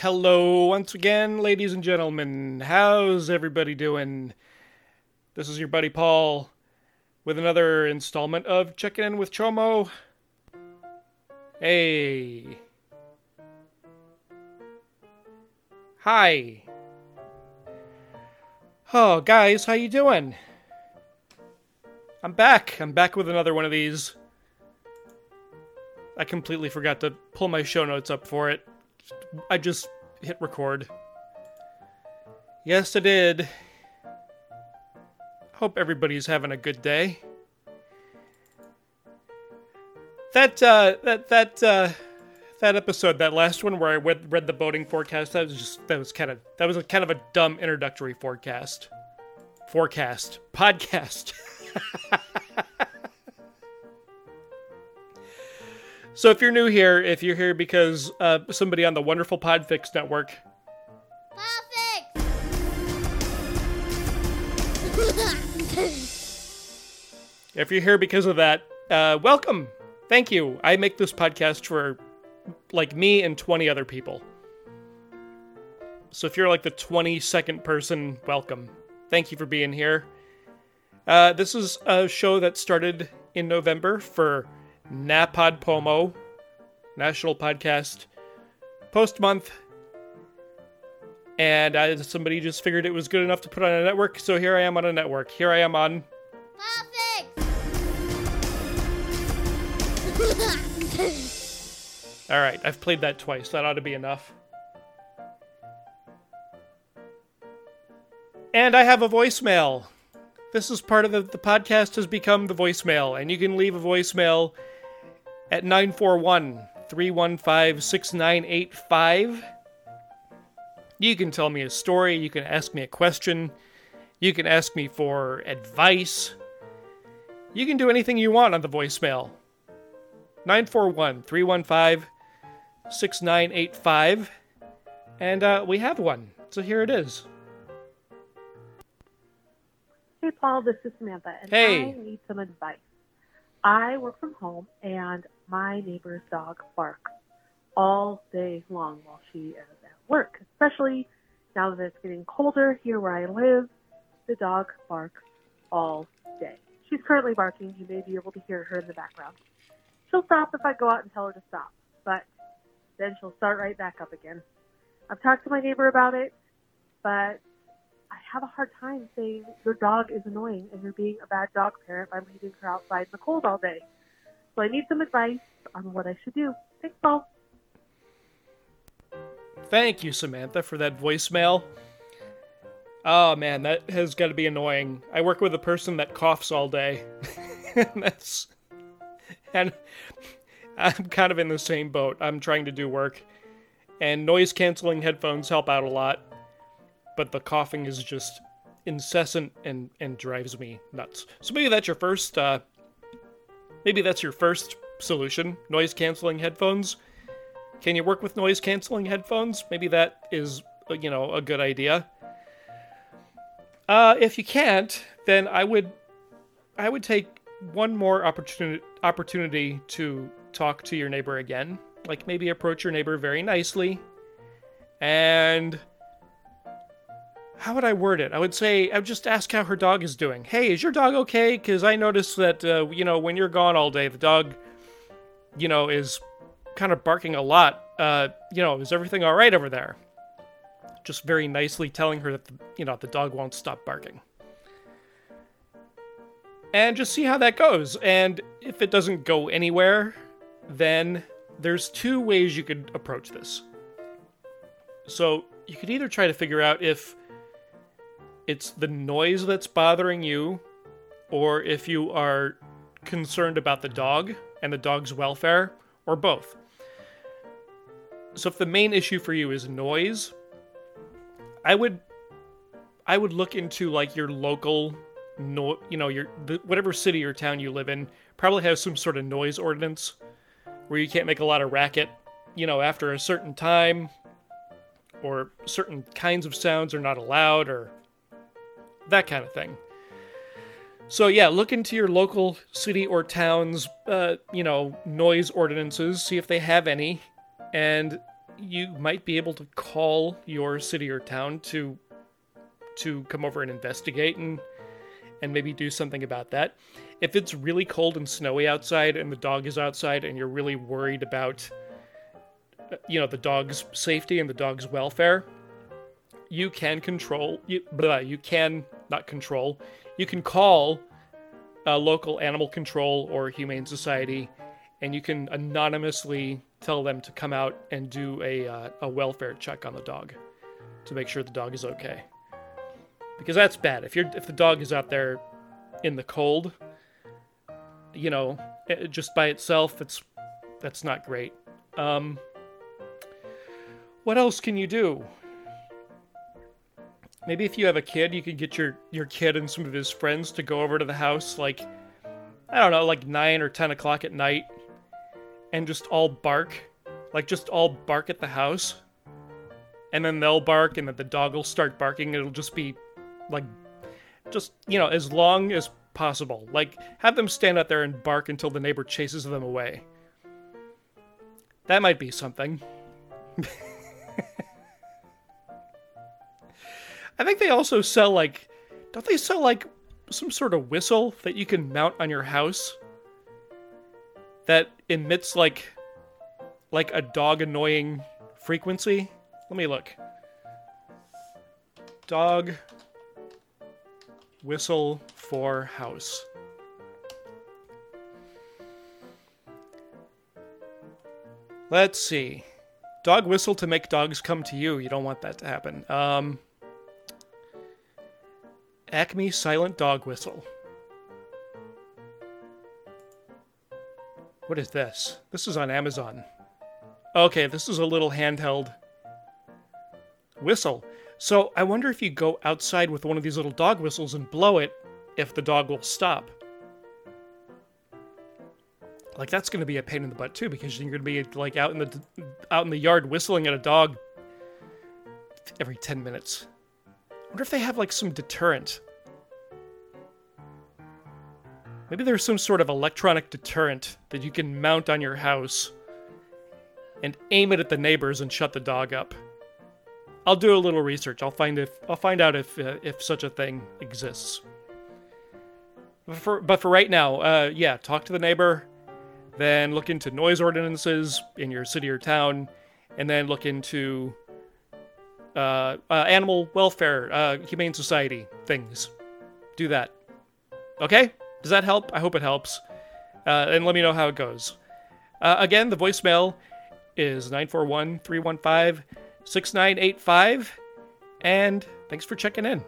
Hello, once again, ladies and gentlemen. How's everybody doing? This is your buddy Paul with another installment of Checking In with Chomo. Hey. Hi. Oh, guys, how you doing? I'm back. I'm back with another one of these. I completely forgot to pull my show notes up for it. I just hit record. Yes, I did. Hope everybody's having a good day. That uh that that uh that episode, that last one where I read, read the boating forecast, that was just that was kind of that was a kind of a dumb introductory forecast. Forecast. Podcast. So if you're new here, if you're here because uh, somebody on the wonderful Podfix network, if you're here because of that, uh, welcome. Thank you. I make this podcast for like me and 20 other people. So if you're like the 22nd person, welcome. Thank you for being here. Uh, this is a show that started in November for Napod Pomo, National Podcast Post Month. And I, somebody just figured it was good enough to put on a network, so here I am on a network. Here I am on. All right, I've played that twice. That ought to be enough. And I have a voicemail. This is part of the, the podcast has become the voicemail, and you can leave a voicemail at 941 315 6985. You can tell me a story, you can ask me a question, you can ask me for advice. You can do anything you want on the voicemail. 941 315 6985. And uh, we have one. So here it is. Hey, Paul, this is Samantha, and Hey. I need some advice. I work from home, and my neighbor's dog barks all day long while she is at work, especially now that it's getting colder here where I live. The dog barks all day. She's currently barking. You may be able to hear her in the background. She'll stop if I go out and tell her to stop, but then she'll start right back up again. I've talked to my neighbor about it, but I have a hard time saying your dog is annoying and you're being a bad dog parent by leaving her outside in the cold all day. So I need some advice on what I should do. Thanks, Paul. Thank you, Samantha, for that voicemail. Oh man, that has got to be annoying. I work with a person that coughs all day. That's and I'm kind of in the same boat. I'm trying to do work, and noise canceling headphones help out a lot, but the coughing is just incessant and and drives me nuts. So maybe that's your first. Uh, maybe that's your first solution: noise canceling headphones. Can you work with noise canceling headphones? Maybe that is, uh, you know, a good idea. Uh, if you can't, then I would, I would take one more opportunity opportunity to talk to your neighbor again. Like maybe approach your neighbor very nicely, and how would I word it? I would say I would just ask how her dog is doing. Hey, is your dog okay? Because I noticed that uh, you know when you're gone all day, the dog, you know, is kind of barking a lot. Uh, you know, is everything all right over there? Just very nicely telling her that the, you know the dog won't stop barking. And just see how that goes. And if it doesn't go anywhere, then there's two ways you could approach this. So you could either try to figure out if it's the noise that's bothering you, or if you are concerned about the dog and the dog's welfare, or both. So if the main issue for you is noise, I would I would look into like your local no, you know, your the, whatever city or town you live in probably has some sort of noise ordinance where you can't make a lot of racket, you know, after a certain time or certain kinds of sounds are not allowed or that kind of thing. So yeah, look into your local city or town's, uh, you know, noise ordinances, see if they have any, and you might be able to call your city or town to to come over and investigate and and maybe do something about that. If it's really cold and snowy outside and the dog is outside and you're really worried about you know the dog's safety and the dog's welfare, you can control you blah, you can not control. You can call a local animal control or humane society and you can anonymously tell them to come out and do a uh, a welfare check on the dog to make sure the dog is okay because that's bad. If you're if the dog is out there in the cold, you know, just by itself, it's that's not great. Um, what else can you do? Maybe if you have a kid, you could get your your kid and some of his friends to go over to the house, like I don't know, like nine or ten o'clock at night, and just all bark, like just all bark at the house, and then they'll bark, and then the dog will start barking. It'll just be like just you know as long as possible. Like have them stand out there and bark until the neighbor chases them away. That might be something i think they also sell like don't they sell like some sort of whistle that you can mount on your house that emits like like a dog annoying frequency let me look dog Whistle for house. Let's see. Dog whistle to make dogs come to you. You don't want that to happen. Um, Acme silent dog whistle. What is this? This is on Amazon. Okay, this is a little handheld whistle. So I wonder if you go outside with one of these little dog whistles and blow it, if the dog will stop. Like that's going to be a pain in the butt too, because you're going to be like out in the out in the yard whistling at a dog every ten minutes. Wonder if they have like some deterrent. Maybe there's some sort of electronic deterrent that you can mount on your house and aim it at the neighbors and shut the dog up. I'll do a little research. I'll find if I'll find out if uh, if such a thing exists. But for but for right now, uh, yeah, talk to the neighbor, then look into noise ordinances in your city or town, and then look into uh, uh animal welfare, uh, humane society things. Do that. Okay? Does that help? I hope it helps. Uh, and let me know how it goes. again, the voicemail is 941 315 6985. And thanks for checking in.